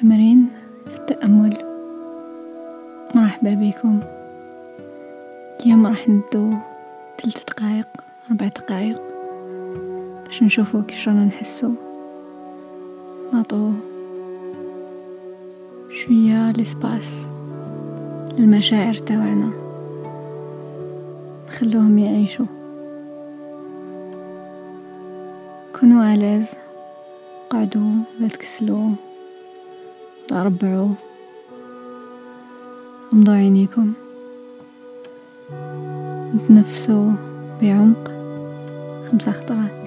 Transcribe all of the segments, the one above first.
تمرين في التأمل. مرحبا بكم. اليوم راح ندو ثلاث دقائق أربع دقائق باش نشوفو كيف رانا نحسو نعطو شوية لسباس للمشاعر تاعنا. نخلوهم يعيشوا. كونوا ألاز قعدوا لا تكسلوا. لا ربعوا غمضوا عينيكم. نتنفسوا بعمق. خمسة خطرات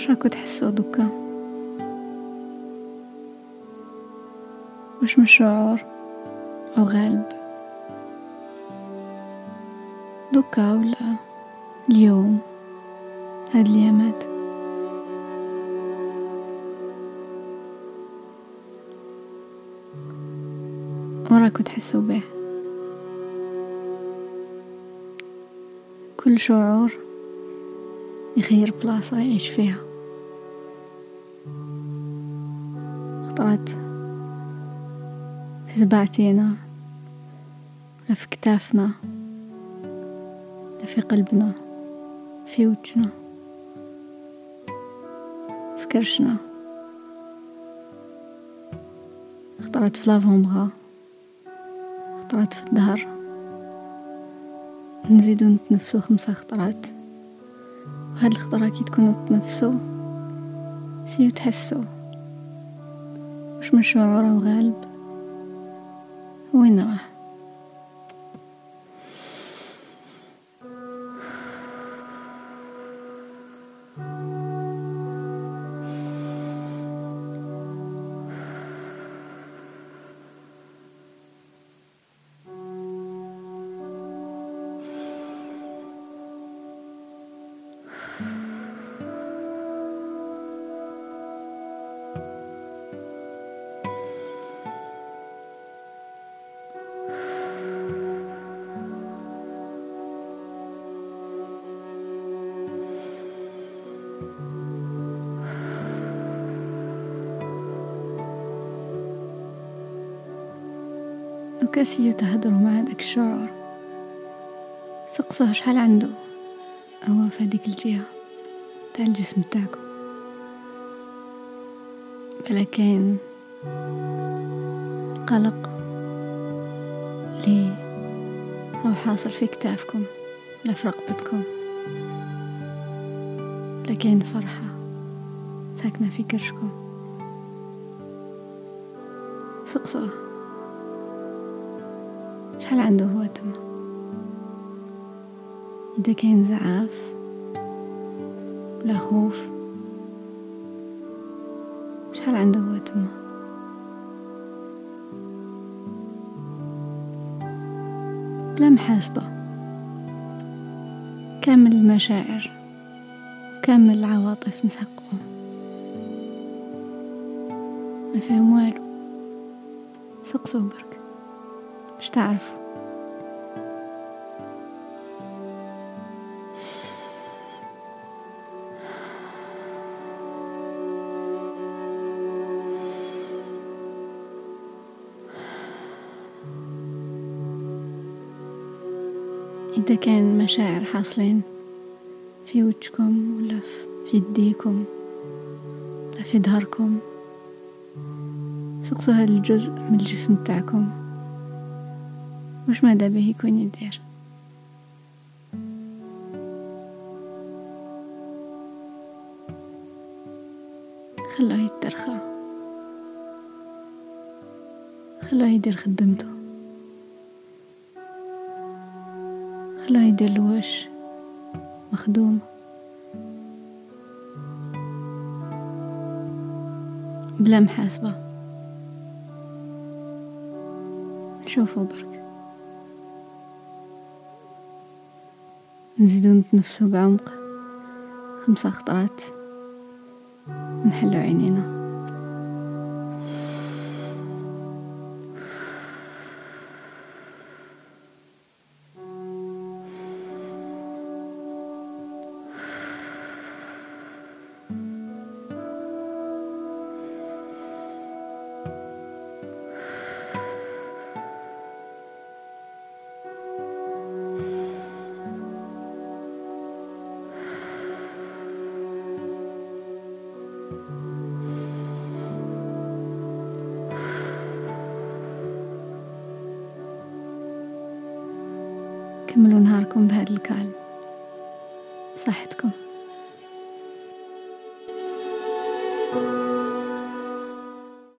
واش راكو تحسو دوكا؟ واش من شعور أو غالب. دوكا ولا اليوم؟ هاد اليامات وراكو تحسو به. كل شعور يخير بلاصة يعيش فيها. خطرت في زبعتينا ولا في كتافنا ولا في قلبنا. في وجهنا. في كرشنا. خطرت في لافونبغا خطرت في الظهر نزيدو نتنفسو خمسة خطرات وهاد الخطرة كي تكونو تنفسو. سيو تحسو. مش من شعور أو غالب وين راح؟ دوكا تهدروا مع هداك الشعور سقسوه شحال عنده؟ هو في هذيك الجهة. تاع الجسم تاعكم بلا كاين قلق. لي راهو حاصل في كتافكم ولا في رقبتكم ولا كاين فرحة. ساكنة في كرشكم سقسوه شحال عنده هو تما إذا كاين زعاف ولا خوف شحال عنده هو تما بلا محاسبة. كامل المشاعر كامل العواطف نسحقهم. ما فيهم والو. سقسوا برك. باش تعرفوا إذا كان مشاعر حاصلين في وجهكم ولا في يديكم ولا في ظهركم سقسوا هذا الجزء من الجسم تاعكم وش ماذا به يكون يدير. خلوه يترخى خلوه يدير خدمته. خلوه يدير الوش. مخدومة بلا محاسبة. نشوفو برك. نزيدو نتنفسو بعمق. خمسة خطرات. نحلو عينينا. كملوا نهاركم بهذا الكالم صحتكم.